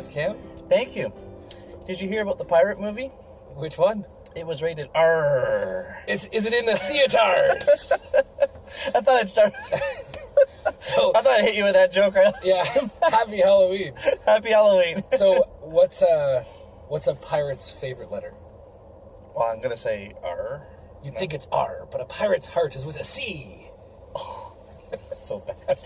this, Cam. Thank you. Did you hear about the pirate movie? Which one? It was rated R. Is is it in the theaters? I thought I'd start. so I thought I'd hit you with that joke. Yeah, happy Halloween. Happy Halloween. So what's uh what's a pirate's favorite letter? Well, I'm gonna say R. You'd think it's R, but a pirate's heart is with a C. Oh, That's so bad.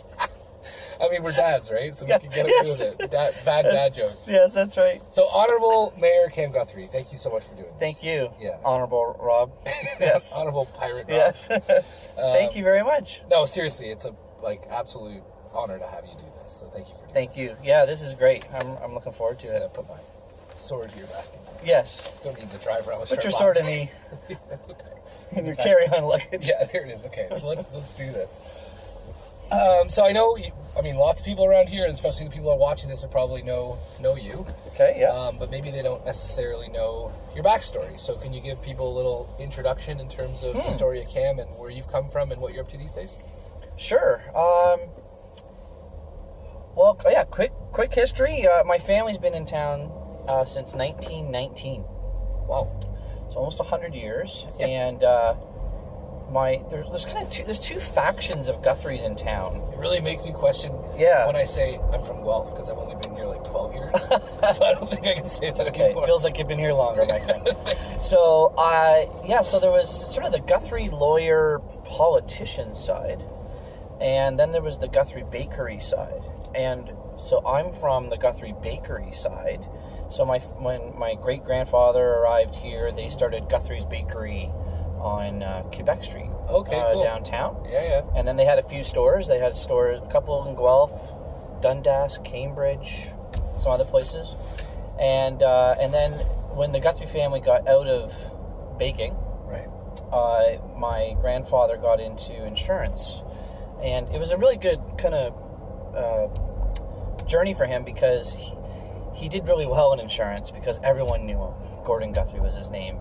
I mean, we're dads, right? So we can get away yes. with it. Dad, bad dad jokes. yes, that's right. So, Honorable Mayor Cam Guthrie, thank you so much for doing this. Thank you. Yeah. Honorable Rob. Yes. Honorable Pirate. Rob. yes. Thank um, you very much. No, seriously, it's a like absolute honor to have you do this. So thank you for doing Thank you. Yeah, this is great. I'm, I'm looking forward to I'm it. put my sword to your back. Yes. Don't need to drive around with Put your sword in me. In your carry-on luggage. Yeah, there it is. Okay, so let's let's do this. Um, so I know, you, I mean, lots of people around here, and especially the people who are watching this, will probably know know you. Okay. Yeah. Um, but maybe they don't necessarily know your backstory. So can you give people a little introduction in terms of Hmm. the story of Cam and where you've come from and what you're up to these days? Sure. Um, well, yeah. Quick, quick history. Uh, my family's been in town uh, since 1919. Wow. It's almost 100 years, Yeah. and uh, my there's, there's kind of two, there's two factions of Guthrie's in town. It really makes me question Yeah. when I say I'm from Guelph because I've only been here like 12 years. so I don't think I can say that Okay, anymore. it feels like you've been here longer, my friend. so, uh, yeah, so there was sort of the Guthrie lawyer politician side, and then there was the Guthrie bakery side. And so I'm from the Guthrie bakery side. So my when my great grandfather arrived here, they started Guthrie's bakery on uh, Quebec Street, Okay, uh, cool. downtown. yeah, yeah. And then they had a few stores. They had stores, a couple in Guelph, Dundas, Cambridge, some other places. And uh, and then when the Guthrie family got out of baking, Right. uh, my grandfather got into insurance, and it was a really good kind of uh, journey for him because he, he did really well in insurance because everyone knew him. Gordon Guthrie was his name.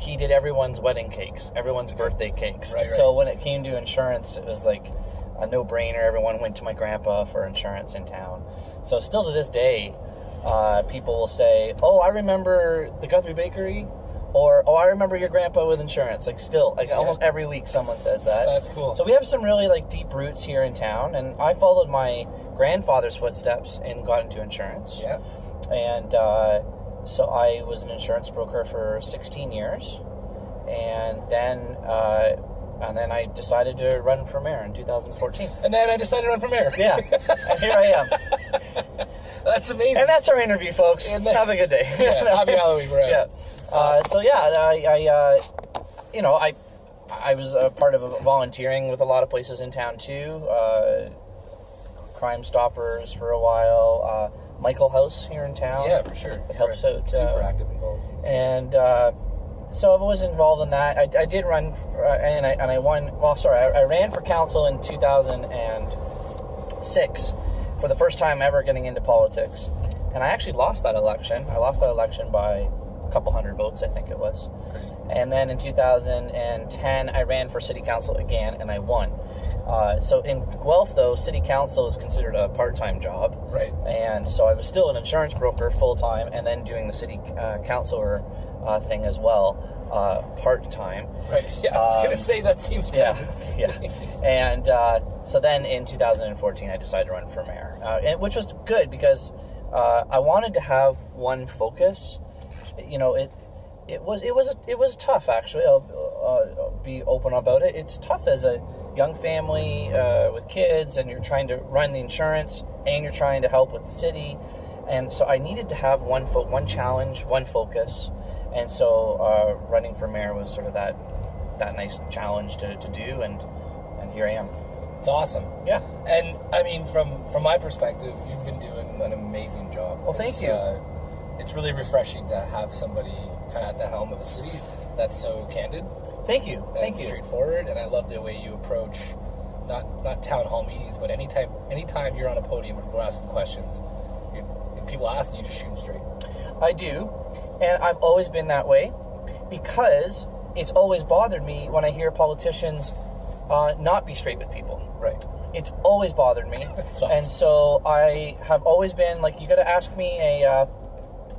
He did everyone's wedding cakes, everyone's birthday cakes. Right, So when it came to insurance, it was like a no-brainer. Everyone went to my grandpa for insurance in town. So still to this day, uh, people will say, "Oh, I remember the Guthrie Bakery," or "Oh, I remember your grandpa with insurance." Like still, like almost every week, someone says that. That's cool. So we have some really like deep roots here in town, and I followed my grandfather's footsteps and got into insurance. Yeah. And uh, so I was an insurance broker for 16 years, and then uh, and then I decided to run for mayor in 2014. And then I decided to run for mayor. Yeah, and here I am. That's amazing. And that's our interview, folks. Then- Have a good day. yeah, happy Halloween, we're yeah. Uh, so yeah, I, I uh, you know, I, I was a part of volunteering with a lot of places in town too. Uh, Crime Stoppers for a while. Michael House here in town. Yeah, for sure. It helps out. Super uh, active involved. and uh, so I was involved in that. I, I did run, for, uh, and I and I won. Well, sorry, I, I ran for council in 2006 for the first time ever getting into politics, and I actually lost that election. I lost that election by a couple hundred votes, I think it was. Crazy. And then in 2010, I ran for city council again, and I won. Uh, so in Guelph, though, city council is considered a part-time job, Right. and so I was still an insurance broker full time, and then doing the city uh, councilor uh, thing as well, uh, part time. Right. Yeah, I was Um, gonna say that seems kind Yeah, yeah. And uh, so then in 2014, I decided to run for mayor, uh, and, which was good because uh, I wanted to have one focus. You know, it it was it was it was tough actually. I'll, uh, I'll be open about it. It's tough as a young family uh, with kids, and you're trying to run the insurance, and you're trying to help with the city. And so I needed to have one foot, one challenge, one focus, and so uh, running for mayor was sort of that that nice challenge to, to do, and and here I am. It's awesome. Yeah. And I mean, from from my perspective, you've been doing an amazing job. Well, thank It's, you. Uh, it's really refreshing to have somebody kind of at the helm of a city that's so candid Thank you. Thank you. straightforward. And I love the way you approach not not town hall meetings, but any anytime anytime you're on a podium and we're asking questions, and people ask you, you just shoot them straight. I do, and I've always been that way because it's always bothered me when I hear politicians uh, not be straight with people. Right. It's always bothered me, awesome. and so I have always been like, you got to ask me a uh,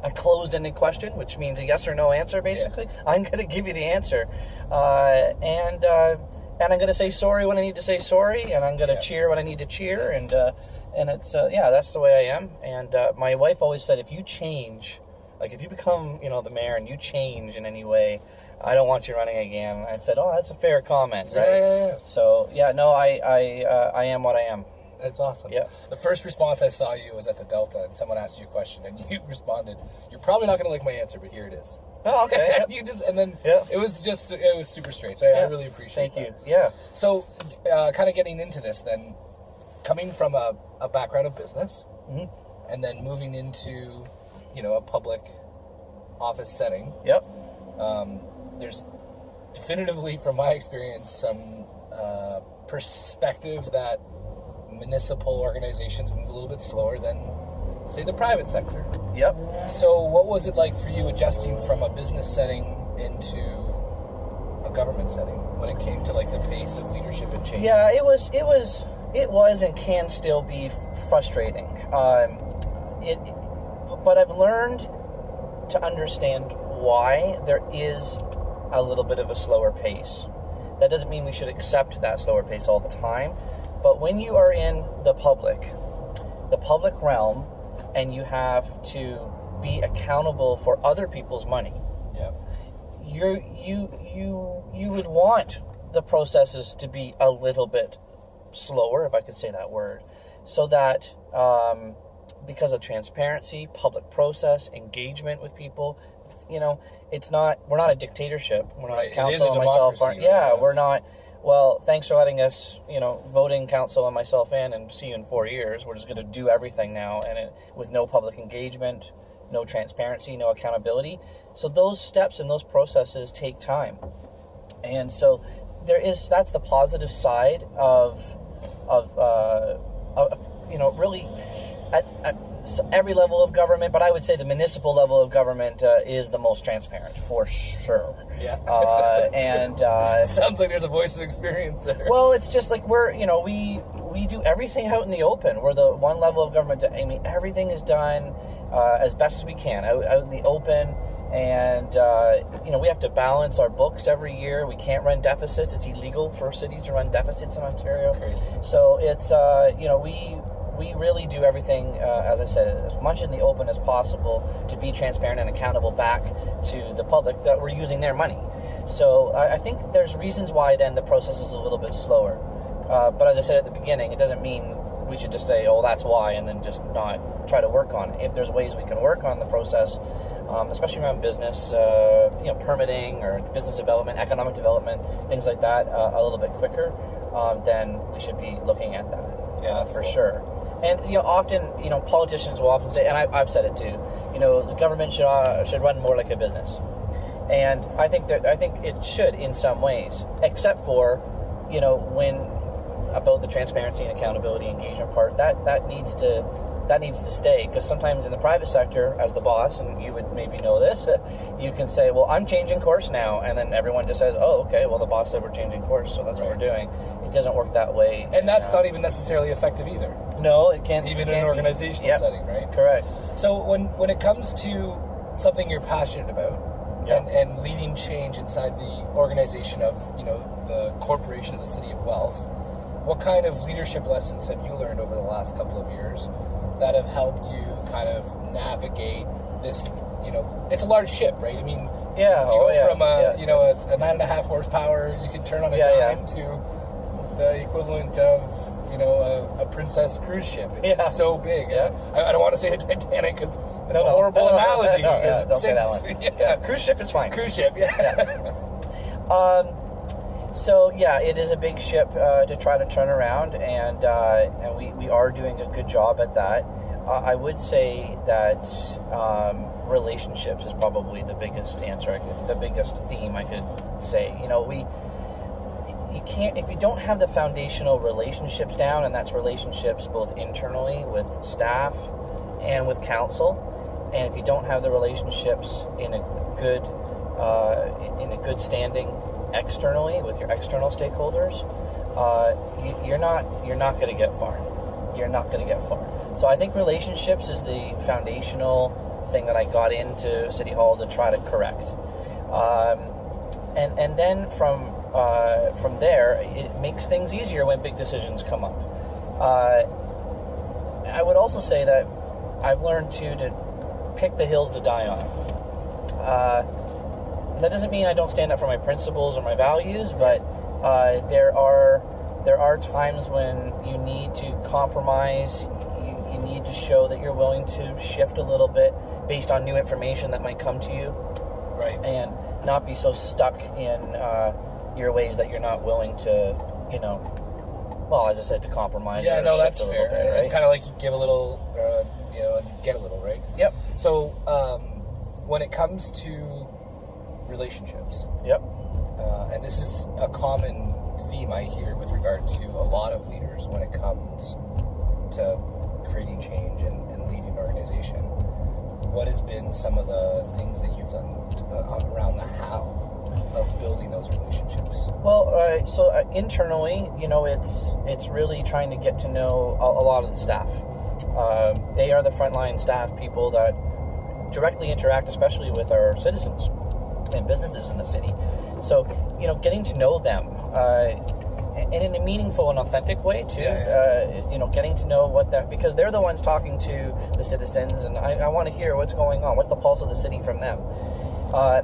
a closed-ended question, which means a yes or no answer. Basically, I'm going to give you the answer, uh, and uh, and I'm going to say sorry when I need to say sorry, and I'm going to Yeah. cheer when I need to cheer, and uh, and it's uh, yeah, that's the way I am. And uh, my wife always said, if you change, like if you become you know the mayor and you change in any way, I don't want you running again. I said, oh, that's a fair comment, right? Yeah, yeah, yeah. So yeah, no, I I uh, I am what I am. That's awesome. Yeah. The first response I saw you was at the Delta, and someone asked you a question, and you responded, "You're probably not going to like my answer, but here it is." Oh, okay. And you just, and then Yeah. it was just, it was super straight. So I, I really appreciate. It. Thank you. Yeah. So, uh, kind of getting into this, then, coming from a, a background of business, Mhm. and then moving into, you know, a public office setting, Yep. um, there's definitively, from my experience, some uh, perspective that municipal organizations move a little bit slower than, say, the private sector. Yep. So, what was it like for you adjusting from a business setting into a government setting when it came to like the pace of leadership and change? Yeah, it was. It was. It was and can still be frustrating. Um, it, but I've learned to understand why there is a little bit of a slower pace. That doesn't mean we should accept that slower pace all the time. But when you are in the public, the public realm, and you have to be accountable for other people's money, Yeah. you you you you would want the processes to be a little bit slower, if I could say that word, so that um, because of transparency, public process, engagement with people, you know, it's not we're not a dictatorship. We're not Right, council and myself. Aren't, yeah, yeah. we're not. Well, thanks for letting us, you know, voting council and myself in, and see you in four years. We're just going to do everything now, and it, with no public engagement, no transparency, no accountability. So those steps and those processes take time, and so there is that's the positive side of of, uh, of you know really at, at every level of government, but I would say the municipal level of government uh, is the most transparent for sure. Yeah. Uh, and uh, Sounds like there's a voice of experience there. well, it's just like we're, you know, we we do everything out in the open. We're the one level of government. I mean, everything is done uh, as best as we can out, out in the open, and uh, you know, we have to balance our books every year. We can't run deficits. It's illegal for cities to run deficits in Ontario. Crazy. So it's uh, you know we we really do everything uh, as I said as much in the open as possible to be transparent and accountable back to the public that we're using their money. So I, I think there's reasons why then the process is a little bit slower. Uh, but as I said at the beginning, it doesn't mean we should just say, "Oh, that's why," and then just not try to work on it. If there's ways we can work on the process, um, especially around business, uh, you know, permitting or business development, economic development, things like that, uh, a little bit quicker, um, then we should be looking at that. Yeah, uh, that's for cool. sure. And you know, often you know, politicians will often say, and I, I've said it too. You know, the government should uh, should run more like a business, and I think that I think it should in some ways, except for, you know, when about the transparency and accountability engagement part that that needs to that needs to stay because sometimes in the private sector as the boss and you would maybe know this you can say well i'm changing course now and then everyone just says oh okay well the boss said we're changing course so that's what we're doing it doesn't work that way and that's uh, not even necessarily effective either, no it can't even it in an can't organizational Yep, setting, right? correct So when when it comes to something you're passionate about Yeah. and, and leading change inside the organization of you know the corporation of the city of Guelph, what kind of leadership lessons have you learned over the last couple of years that have helped you kind of navigate this? You know, it's a large ship, right? I mean, Yeah, you oh, go yeah, from a yeah. you know a, a nine and a half horsepower, you can turn on a Yeah, yeah. dime to the equivalent of you know a, a princess cruise ship. It's Yeah. so big. Yeah. I, I don't want to say the Titanic because it's No, a horrible No, no, analogy. yeah, don't say that one. yeah. cruise ship is fine cruise ship. Yeah. Um, so yeah, it is a big ship uh, to try to turn around, and uh, and we, we are doing a good job at that. Uh, I would say that um, relationships is probably the biggest answer, I could, the biggest theme I could say. You know, we you can't if you don't have the foundational relationships down, and that's relationships both internally with staff and with council, and if you don't have the relationships in a good uh, in a good standing externally with your external stakeholders, uh, you, you're not you're not going to get far. You're not going to get far. So I think relationships is the foundational thing that I got into City Hall to try to correct. Um, and and then from uh, from there, it makes things easier when big decisions come up. Uh, I would also say that I've learned to to pick the hills to die on. Uh, that doesn't mean I don't stand up for my principles or my values, but uh, there are there are times when you need to compromise. You, you need to show that you're willing to shift a little bit based on new information that might come to you, Right. and not be so stuck in uh, your ways that you're not willing to, you know, well, as I said, to compromise. Yeah, no, that's fair. bit, It's kind of like you give a little, uh, you know, and get a little, right? Yep. So, um, when it comes to relationships, Yep. uh, and this is a common theme I hear with regard to a lot of leaders when it comes to creating change and, and leading an organization. What has been some of the things that you've done to, uh, around the how of building those relationships? Well, uh, so uh, internally, you know, it's it's really trying to get to know a, a lot of the staff. Um they are the frontline staff people that directly interact, especially with our citizens and businesses in the city. So, you know, getting to know them. Uh, and in a meaningful and authentic way too. Yeah, yeah. Uh, you know, getting to know what that because they're the ones talking to the citizens, and I, I want to hear what's going on. What's the pulse of the city from them? Uh,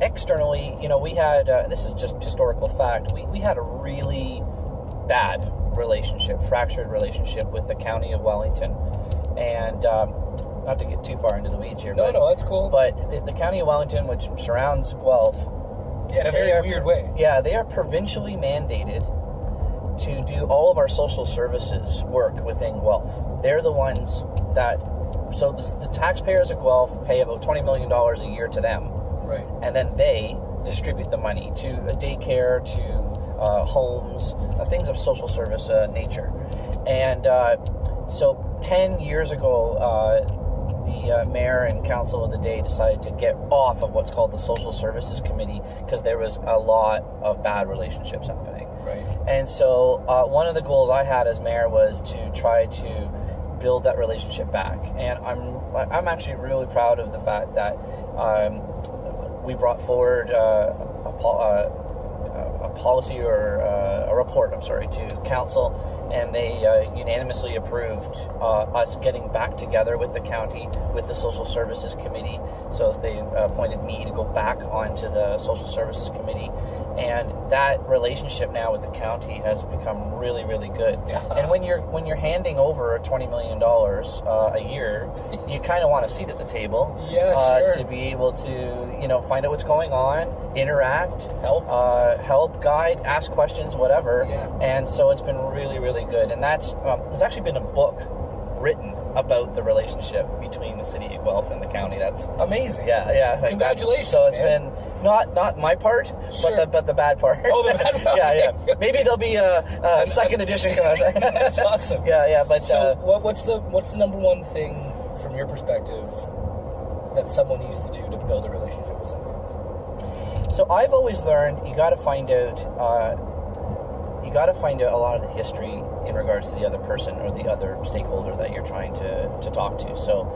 externally, you know, we had uh, this is just historical fact. We we had a really bad relationship, fractured relationship with the county of Wellington, and um, not to get too far into the weeds here. No, but, no, that's cool. But the, the county of Wellington, which surrounds Guelph, yeah, in a very are- weird way. yeah, they are provincially mandated to do all of our social services work within Guelph. They're the ones that, so the, the taxpayers of Guelph pay about $20 million a year to them, Right. and then they distribute the money to a daycare, to uh, homes, uh, things of social service uh, nature. And uh, so 10 years ago, uh, the uh, mayor and council of the day decided to get off of what's called the social services committee because there was a lot of bad relationships happening. Right. And so, uh, one of the goals I had as mayor was to try to build that relationship back. And I'm I'm actually really proud of the fact that um, we brought forward uh, a, uh, a policy or uh, a report. I'm sorry to council, and they uh, unanimously approved uh, us getting back together with the county with the social services committee. So they appointed me to go back onto the social services committee, and that relationship now with the county has become really, really good. Yeah. And when you're when you're handing over twenty million dollars uh, a year, you kind of want a seat at the table. Yeah, uh, sure. To be able to you know find out what's going on, interact, Help. uh, help, guide, ask questions, whatever. Yeah. And so it's been really, really good. And that's um, there's actually been a book written about the relationship between the city of Guelph and the county. That's Amazing. yeah, yeah. like Congratulations, So it's man. been not not my part, Sure. but the but the bad part. Oh, the bad part. yeah, yeah. Maybe there'll be a, a second edition. That's awesome. Yeah, yeah. But So, uh, what, what's the what's the number one thing from your perspective that someone needs to do to build a relationship with somebody else? So I've always learned you got to find out uh, you got to find out a lot of the history in regards to the other person or the other stakeholder that you're trying to, to talk to. So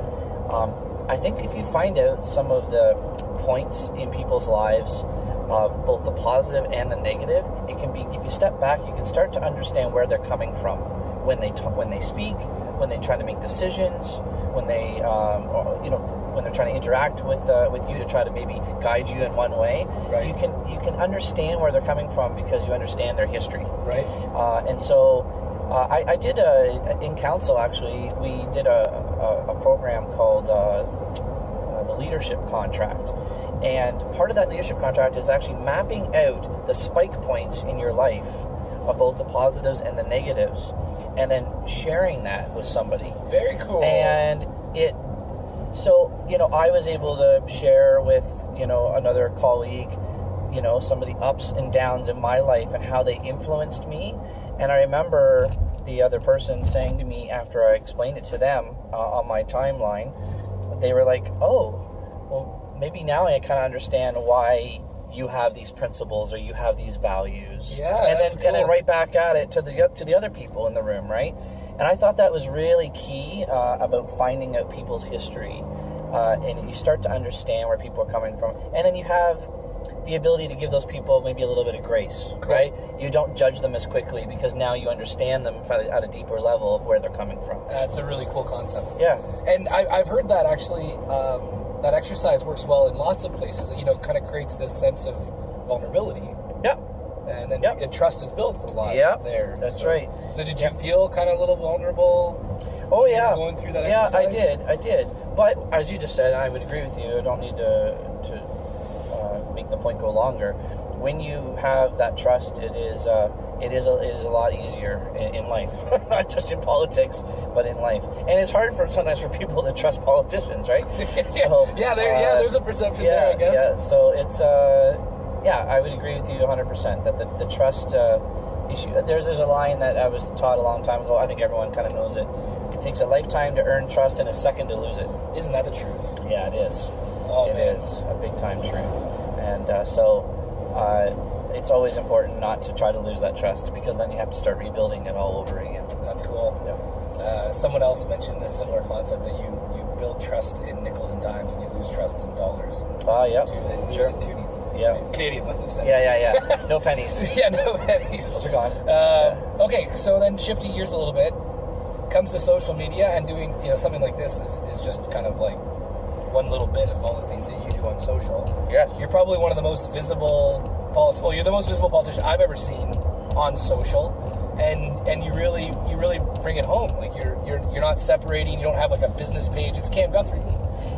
um, I think if you find out some of the points in people's lives of both the positive and the negative, it can be if you step back, you can start to understand where they're coming from when they talk, when they speak, when they try to make decisions, when they um, you know when they're trying to interact with uh, with you to try to maybe guide you in one way. Right. You can you can understand where they're coming from because you understand their history. Right. Uh, and so uh, I, I did a, in council actually we did a, a, a program called uh, uh, the leadership contract and part of that leadership contract is actually mapping out the spike points in your life of both the positives and the negatives and then sharing that with somebody Very cool. and it so you know i was able to share with you know another colleague you know some of the ups and downs in my life and how they influenced me and i remember the other person saying to me after i explained it to them uh, on my timeline they were like oh well maybe now i kind of understand why you have these principles or you have these values. Yeah, and that's then and then right back at it to the to the other people in the room, right? And I thought that was really key uh, about finding out people's history, uh, and you start to understand where people are coming from, and then you have the ability to give those people maybe a little bit of grace, Cool. right? You don't judge them as quickly because now you understand them at a, deeper level of where they're coming from. That's a really cool concept. Yeah. And I, I've heard that actually, um, that exercise works well in lots of places. You know, kind of creates this sense of vulnerability, Yeah. And then Yep. and trust is built a lot Yep, there. that's So- right. So did you Yep. feel kind of a little vulnerable? Oh yeah, going through that yeah, I did, I did. But as you just said, I would agree with you. I don't need to to uh, make the point go longer. When you have that trust, it is uh, it is a, it is a lot easier in, in life, not just in politics, but in life. And it's hard for sometimes for people to trust politicians, right? yeah, there, yeah. uh, There's a perception yeah, there, I guess. Yeah, so it's uh, yeah, I would agree with you 100 percent that the, the trust uh, issue. There's there's a line that I was taught a long time ago. I think everyone kind of knows it. It takes a lifetime to earn trust and a second to lose it. Isn't that the truth? Yeah, it is. Oh, It man. is a big time truth, and uh, so uh, it's always important not to try to lose that trust because then you have to start rebuilding it all over again. That's cool. Yeah. Uh, someone else mentioned a similar concept that you build trust in nickels and dimes and you lose trust in dollars. Ah, yeah, Two, and sure. toonies. Yeah. Canadian must have said. Yeah, yeah, yeah. No pennies. yeah, no pennies. Those are gone. Uh, okay, so then shifting gears a little bit, comes to social media and doing you know something like this is, is just kind of like one little bit of all the things that you do on social. Yes. You're probably one of the most visible polit- well, you're the most visible politician I've ever seen on social. And and you really you really bring it home. Like you're you're you're not separating, you don't have like a business page. It's Cam Guthrie.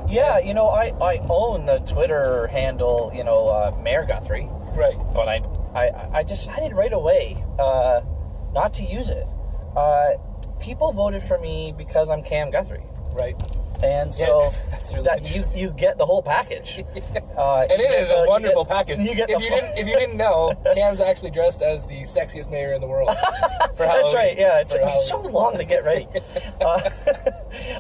Yeah, you know, I, I own the Twitter handle, you know, uh, Mayor Guthrie, Right. but I, I, I decided right away uh, not to use it. Uh, people voted for me because I'm Cam Guthrie, Right. And so Yeah, that's really that you you get the whole package. Uh, And it is it get is a you wonderful get- package. You get if you didn't if you didn't know, Cam's actually dressed as the sexiest mayor in the world. That's right. Yeah, it took me so long to get ready. uh,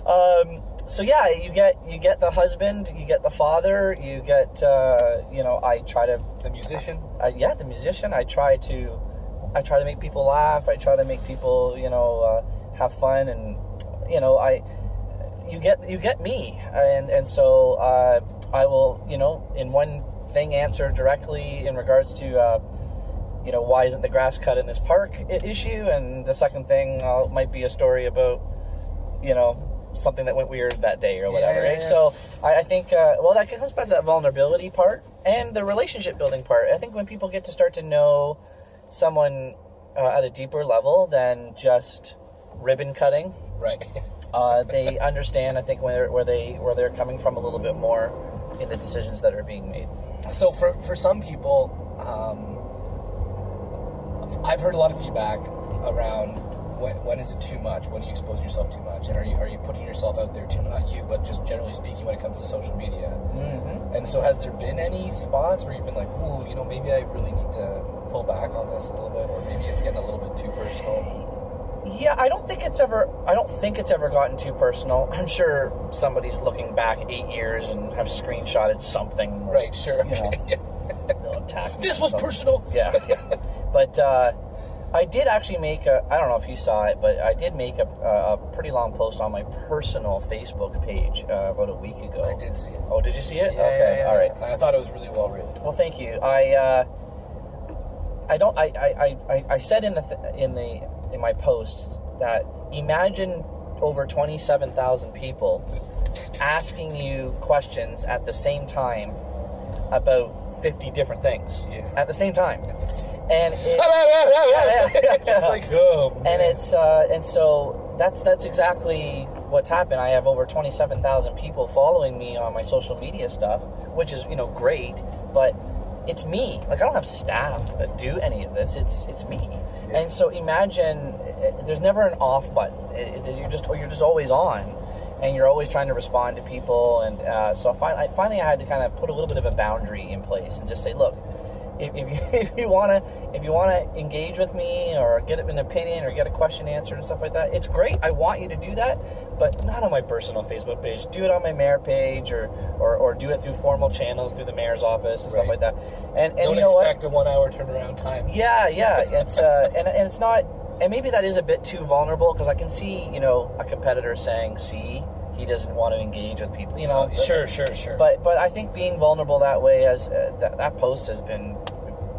um, so yeah, you get you get the husband, you get the father, you get uh, you know. I try to the musician. uh, yeah, the musician. I try to, I try to make people laugh. I try to make people, you know, uh, have fun, and you know, I, you get you get me, and and so uh, I will, you know, in one thing answer directly in regards to, uh, you know, why isn't the grass cut in this park issue, and the second thing uh, might be a story about, you know. Something that went weird that day or whatever, Yeah, right? So I, I think, uh, well, that comes back to that vulnerability part and the relationship building part. I think when people get to start to know someone uh, at a deeper level than just ribbon cutting, Right. uh, they understand. I think where where they where they're coming from a little bit more in the decisions that are being made. So for for some people, um, I've heard a lot of feedback around when, when is it too much? When do you expose yourself too much? And are you are you putting yourself out there too much? Not you, but just generally speaking, when it comes to social media. Mm-hmm. And so, has there been any spots where you've been like, "Ooh, you know, maybe I really need to pull back on this a little bit, or maybe it's getting a little bit too personal"? Yeah, I don't think it's ever. I don't think it's ever gotten too personal. I'm sure somebody's looking back eight years and have screenshotted something. Right. Sure. You know. Okay. Attack this was something. personal. yeah, yeah. But uh, I did actually make a. I don't know if you saw it, but I did make a, a, a pretty long post on my personal Facebook page uh, about a week ago. I did see it. Oh, did you see it? Yeah, okay, yeah, yeah. all right. I thought it was really well written. Well, thank you. I uh, I don't. I, I, I, I said in the th- in the in my post that imagine over twenty seven thousand people asking you questions at the same time about fifty different things Yeah. at the same time, and it. It's like, oh, and it's uh, and so that's that's exactly what's happened. I have over twenty seven thousand people following me on my social media stuff, which is you know great, but it's me. Like I don't have staff that do any of this. It's it's me. And so imagine uh, there's never an off button. It, it- you're just you're just always on. And you're always trying to respond to people, and uh, so finally, finally, I had to kind of put a little bit of a boundary in place and just say, "Look, if, if you if you wanna if you wanna engage with me or get an opinion or get a question answered and stuff like that, it's great. I want you to do that, but not on my personal Facebook page. Do it on my mayor page or or, or do it through formal channels through the mayor's office and stuff like that. And and Don't you know what? expect a one-hour turnaround time. Yeah, yeah. It's uh, and, and it's not, and maybe that is a bit too vulnerable because I can see, you know, a competitor saying, "See, he doesn't want to engage with people," you know. Uh, sure, sure, sure. But but I think being vulnerable that way has uh, that that post has been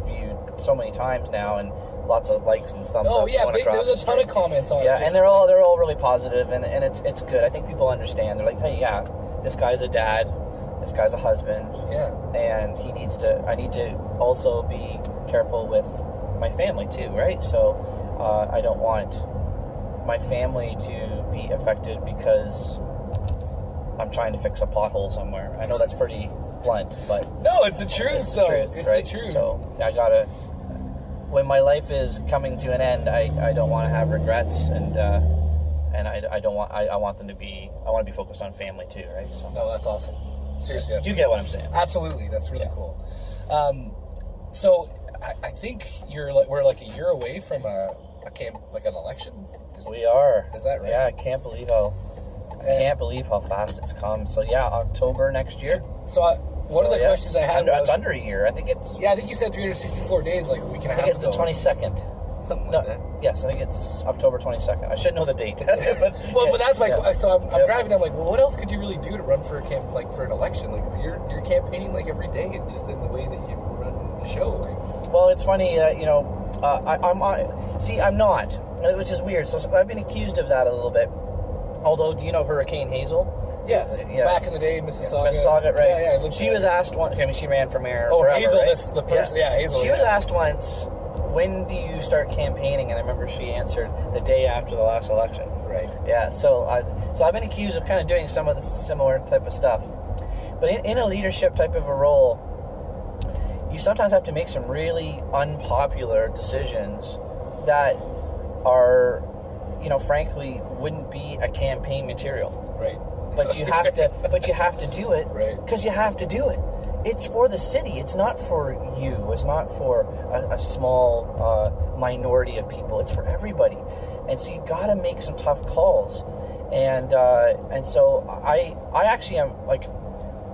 viewed so many times now and lots of likes and thumbs oh up yeah, going big, across there's a ton of comments on it. Yeah, and they're all they're all really positive and, and it's it's good. I think people understand. They're like, hey, yeah, this guy's a dad, this guy's a husband, yeah. and he needs to i need to also be careful with my family too right so uh, i don't want my family to be affected because i'm trying to fix a pothole somewhere i know that's pretty blunt but No, it's the truth it's the though. truth it's right the truth. so i gotta when my life is coming to an end i, I don't want to have regrets and uh, and I, I don't want I, I want them to be I want to be focused on family too right so no, that's awesome. Seriously, that's you get what I'm saying Absolutely, that's really Yeah. cool. Um, so I, I think you're like we're like a year away from a, a camp like an election. Is- We are. Is that right? Yeah, I can't believe how. Can't believe how fast it's come. So yeah, October next year. so I, one of the yeah, questions I had under, was it's under a year. I think it's yeah, I think you said 364 days, like a week and a I half think it's the twenty second. something No, that. yes, I think it's October twenty second. I should know the date. but, Well, but that's my yeah. so I'm, I'm grabbing. I'm like, well, what else could you really do to run for a camp like for an election? Like you're you're campaigning like every day, just in the way that you run the show. Like, Well, it's funny, uh, you know. Uh, I, I'm I, see, I'm not, uh, which is weird. So I've been accused of that a little bit. Although, do you know Hurricane Hazel? Yes. Uh, yeah. back in the day, Mississauga. Mississauga, right? Yeah, yeah. She was asked one. I mean, she ran for mayor. Oh, forever, Hazel, right? this- the person- yeah, Hazel, She was asked once, "When do you start campaigning?" And I remember she answered, "The day after the last election." right. Yeah. So I, so I've been accused of kind of doing some of this similar type of stuff, but in, in a leadership type of a role, you sometimes have to make some really unpopular decisions that are, you know, frankly, wouldn't be a campaign material. Right. but you have to but you have to do it Right. because you have to do it. It's for the city. It's not for you. It's not for a, a small uh, minority of people. It's for everybody. And so you got to make some tough calls. And uh, and so i i actually am like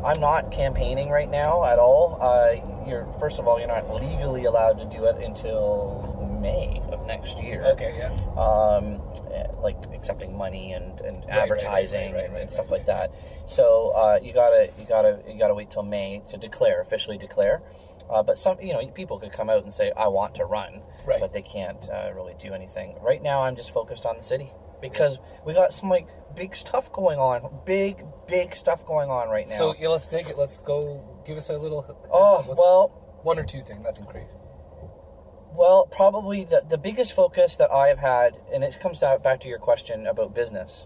i'm not campaigning right now at all. Uh, you're first of all you're not legally allowed to do it until may of next year Okay. Yeah. um, eh, like accepting money and, and advertising right, right, and, right, and stuff like that. So uh, you gotta you gotta you gotta wait till May to declare officially declare. Uh, but some you know people could come out and say I want to run, Right. but they can't uh, really do anything. Right now, I'm just focused on the city because we got some like big stuff going on, big big stuff going on right now. So yeah, let's take it. Let's go. Give us a little. oh well, one or two things. Nothing crazy. Well, probably the, the biggest focus that I've had, and it comes out back to your question about business,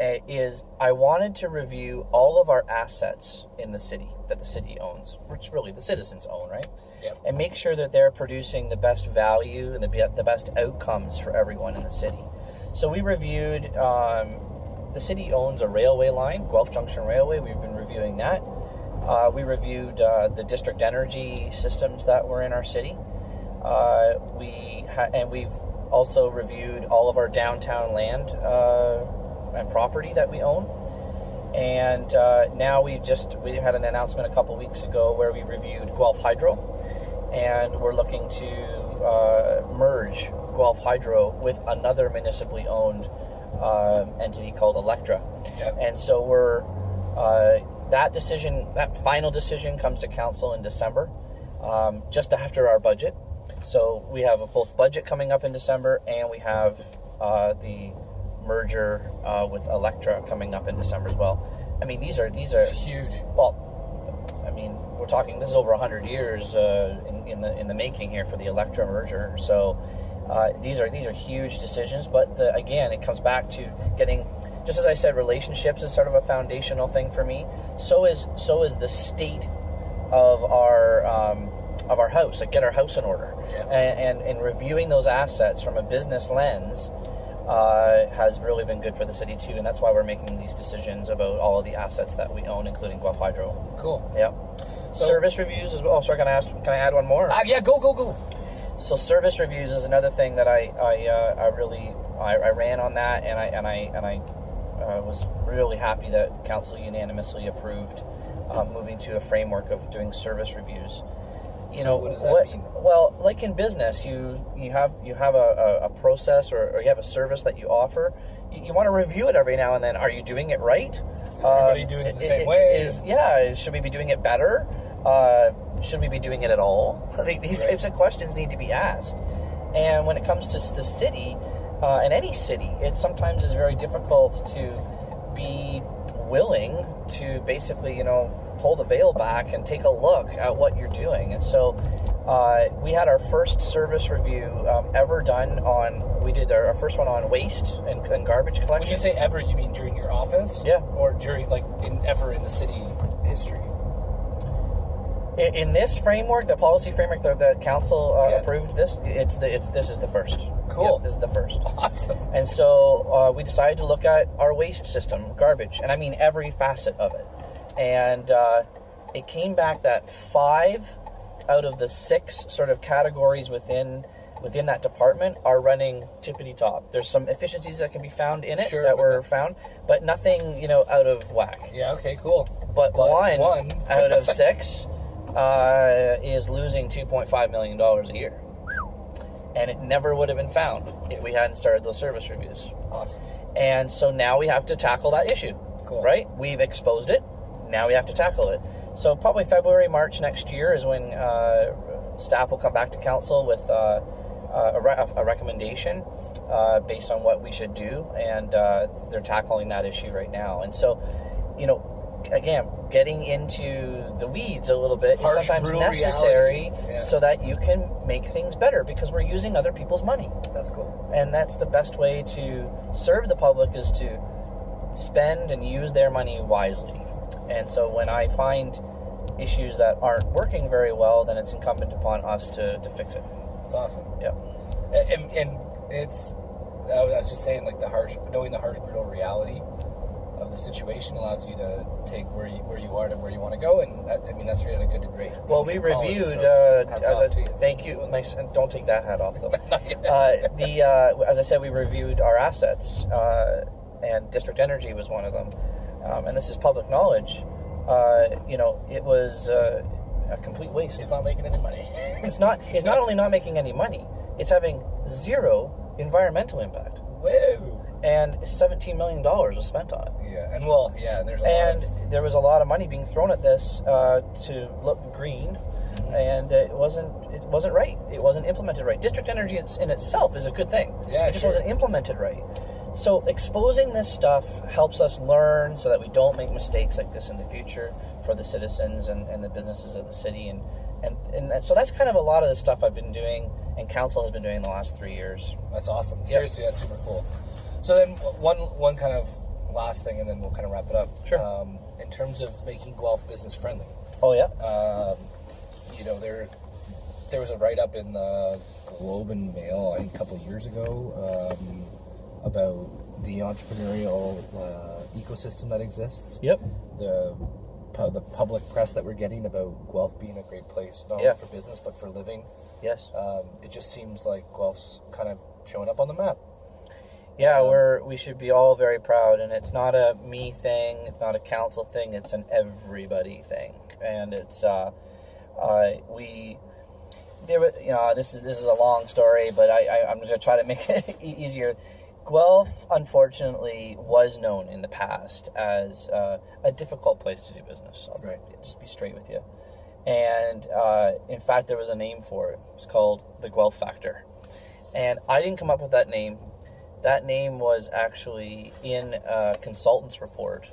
uh, is I wanted to review all of our assets in the city that the city owns, which really the citizens own, right? Yeah. And make sure that they're producing the best value and the, the best outcomes for everyone in the city. So we reviewed, um, the city owns a railway line, Guelph Junction Railway. We've been reviewing that. Uh, we reviewed uh, the district energy systems that were in our city. Uh, we ha- and we've also reviewed all of our downtown land uh, and property that we own. And uh, now we've just we had an announcement a couple weeks ago where we reviewed Guelph Hydro, and we're looking to uh, merge Guelph Hydro with another municipally owned uh, entity called Alectra. Yep. And so we're uh, that decision, that final decision comes to council in December, um, just after our budget. So we have both budget coming up in December, and we have uh, the merger uh, with Alectra coming up in December as well. I mean, these are these are It's huge. well. I mean, we're talking. This is over hundred years uh, in, in the in the making here for the Alectra merger. So uh, these are these are huge decisions. But the, again, it comes back to getting. Just as I said, relationships is sort of a foundational thing for me. So is so is the state of our um, of our house. Like get our house in order, Yeah. and, and and reviewing those assets from a business lens. uh, has really been good for the city too, and that's why we're making these decisions about all of the assets that we own, including Guelph Hydro. Cool. Yep. So- service reviews as well. Oh, sorry, can I ask? Can I add one more? Ah, yeah, go, go, go. So service reviews is another thing that I I, uh, I really I, I ran on that and I and I and I uh, was really happy that council unanimously approved uh, moving to a framework of doing service reviews. You So know what does that mean? Well, like in business, you you have you have a, a, a process or, or you have a service that you offer. You, you want to review it every now and then. Are you doing it right? Is everybody doing it the same way? Is yeah? Should we be doing it better? Uh, should we be doing it at all? These Right. types of questions need to be asked. And when it comes to the city, uh, in any city, it sometimes is very difficult to be willing to basically, you know, pull the veil back and take a look at what you're doing. And so uh, we had our first service review um, ever done on, we did our, our first one on waste and, and garbage collection. When you say ever, you mean during your office? Yeah. Or during, like, in ever in the city history? in, in this framework, the policy framework that the council uh, Yeah. approved this, it's the, it's, this is the first. Cool. Yeah, this is the first. Awesome. And so uh, we decided to look at our waste system, garbage, and I mean every facet of it. And uh, it came back that five out of the six sort of categories within within that department are running tippity top. There's some efficiencies that can be found in it Sure, that were nothing- found, but nothing you know out of whack. Yeah, okay, cool. But, But one, one. out of six uh, is losing $2.5 million a year. And it never would have been found if we hadn't started those service reviews. Awesome. And so now we have to tackle that issue. Cool. Right? We've exposed it. Now we have to tackle it. So probably February, March next year is when uh, staff will come back to council with uh, uh, a, re- a recommendation uh, based on what we should do, and uh, they're tackling that issue right now. And so, you know, again, getting into the weeds a little bit Harsh, is sometimes necessary. Yeah. so that you can make things better because we're using other people's money That's cool. and that's the best way to serve the public is to spend and use their money wisely and so when i find issues that aren't working very well then it's incumbent upon us to, to fix it That's awesome. yeah And, and it's, I was just saying, like, the harsh, knowing the harsh, brutal reality of the situation allows you to take where you, where you are to where you want to go. And that, I mean, that's really a good degree. well we reviewed uh, as a, a, thank you nice and don't take that hat off though uh, the uh, as i said we reviewed our assets uh, and district energy was one of them um, and this is public knowledge uh, you know it was uh, a complete waste It's not making any money. It's not. It's not only not making any money. It's having zero environmental impact, Woo! and seventeen million dollars was spent on it. Yeah, and well, yeah, and there's a And lot of there was a lot of money being thrown at this uh, to look green, and it wasn't. It wasn't right. It wasn't implemented right. District energy in in itself is a good thing. Yeah, it just sure. wasn't implemented right. So exposing this stuff helps us learn so that we don't make mistakes like this in the future for the citizens and, and the businesses of the city and, and and that- so that's kind of a lot of the stuff I've been doing and council has been doing the last three years. That's awesome. Seriously, that's super cool. So then, one one kind of last thing, and then we'll kind of wrap it up. Sure. Um, in terms of making Guelph business friendly, Oh yeah, um, you know, there there was a write up in the Globe and Mail a couple of years ago um, about the entrepreneurial uh, ecosystem that exists. yep, The pu- the public press that we're getting about Guelph being a great place, not Yeah. only for business but for living. yes, Um, it just seems like Guelph's kind of showing up on the map. yeah. Um, We're we should be all very proud, and it's not a me thing. It's not a council thing. It's an everybody thing, and it's uh, uh, we. There, you know, this is this is a long story, but I, I I'm going to try to make it easier. Guelph, unfortunately, was known in the past as uh, a difficult place to do business. I'll Right. just be straight with you. And uh, in fact, there was a name for it. It's called the Guelph Factor. And I didn't come up with that name. That name was actually in a consultant's report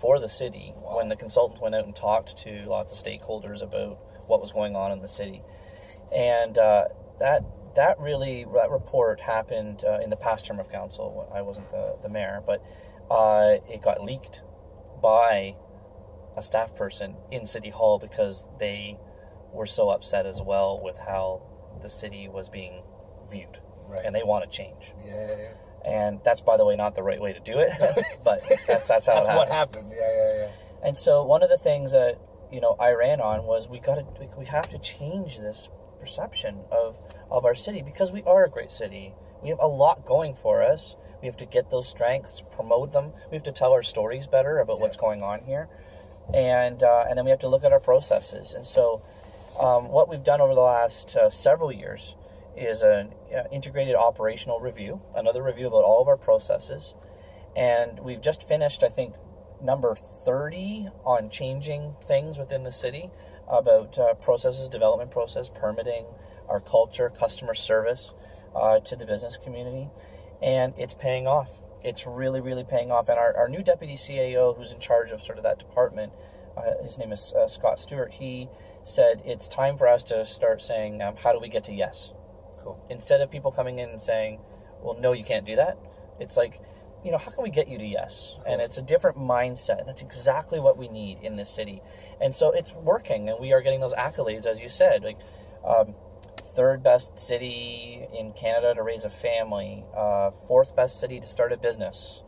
for the city Wow. when the consultant went out and talked to lots of stakeholders about what was going on in the city. And uh, that that really that report happened uh, in the past term of council. I wasn't the, the mayor, but uh, it got leaked by a staff person in City Hall because they were so upset as well with how the city was being viewed, Right. and they want to change. Yeah, yeah, yeah. And that's, by the way, not the right way to do it, but that's that's how That's it happened. what happened. Yeah, yeah, yeah. And so one of the things that you know I ran on was we got to we have to change this perception of of our city because we are a great city. We have a lot going for us. We have to get those strengths, promote them. We have to tell our stories better about what's going on here, and uh, and then we have to look at our processes. And so um, what we've done over the last uh, several years is an uh, integrated operational review, another review about all of our processes, and we've just finished, I think, number 30 on changing things within the city about uh, processes, development process, permitting, our culture, customer service uh, to the business community, and it's paying off. It's really, really paying off. And our, our new deputy CAO, who's in charge of sort of that department, uh, his name is uh, Scott Stewart, he said it's time for us to start saying, um, how do we get to yes? Cool. instead of people coming in and saying, "Well, no, you can't do that," it's like, you know, how can we get you to yes? And it's a different mindset. And that's exactly what we need in this city, and so it's working, and we are getting those accolades, as you said, like. Um, Third best city in Canada to raise a family. Uh, fourth best city to start a business.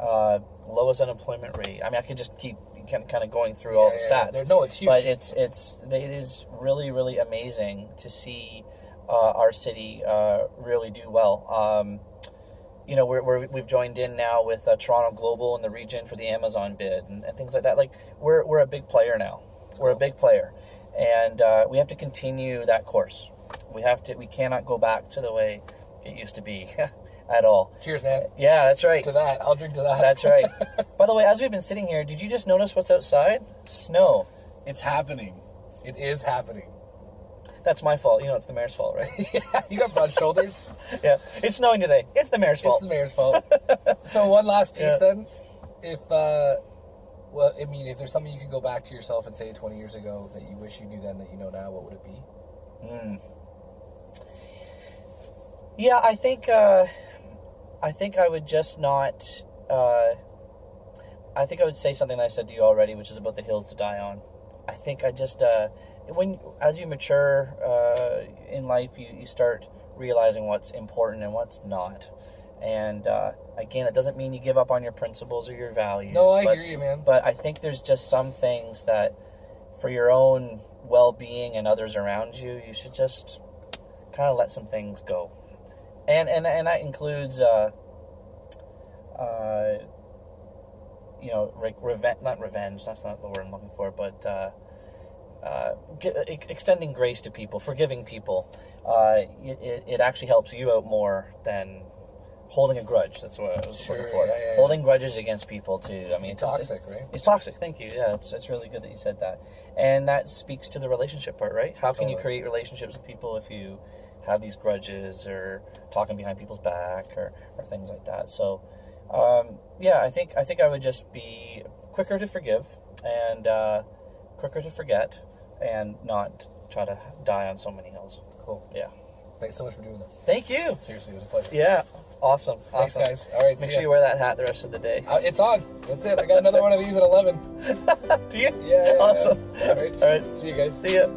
Uh, lowest unemployment rate. I mean, I could just keep kind of going through all the Yeah, yeah, stats. yeah. No, it's huge. But it's it's it is really really amazing to see uh, our city uh, really do well. Um, you know, we're, we're, we've joined in now with uh, Toronto Global in the region for the Amazon bid and, and things like that. Like we're we're a big player now. We're a big player, and uh, we have to continue that course. We have to. We cannot go back to the way it used to be at all. Cheers, man. Yeah, that's right. To that. I'll drink to that. That's right. By the way, as we've been sitting here, did you just notice what's outside? Snow. it's happening. It is happening. That's my fault. You know, it's the mayor's fault, right? yeah, you got broad shoulders. yeah. It's snowing today. It's the mayor's fault. It's the mayor's fault. so one last piece Yeah. then. If uh well, I mean, if there's something you could go back to yourself and say 20 years ago that you wish you knew then that you know now, what would it be? Yeah, I think uh, I think I would just not. Uh, I think I would say something that I said to you already, which is about the hills to die on. I think I just uh, when as you mature uh, in life, you, you start realizing what's important and what's not. And uh, again, it doesn't mean you give up on your principles or your values. No, I but- hear you, man. but I think there's just some things that, for your own well-being and others around you, you should just kind of let some things go, and and and that includes, uh, uh, you know, re- revenge. Not revenge. That's not the word I'm looking for, but. Uh, uh, extending grace to people, forgiving people, uh, it, it, it actually helps you out more than holding a grudge. That's what I was Sure, looking for. yeah, yeah, yeah. Holding grudges against people too. I mean, it's Toxic, it's, right? It's toxic. Thank you. Yeah, it's, it's really good that you said that, and that speaks to the relationship part, right? How can you create relationships with people if you have these grudges or talking behind people's back or, or things like that? So, um, yeah, I think I think I would just be quicker to forgive and uh, quicker to forget, and not try to die on so many hills. Cool. Yeah. Thanks so much for doing this. Thank you. Seriously, it was a pleasure. Yeah. Awesome. Thanks, awesome. guys. All right, Make ya. sure you wear that hat the rest of the day. Uh, it's on. That's it. I got another one of these at 11. Do you? Yeah. Awesome. All right. All right. See you guys. See ya.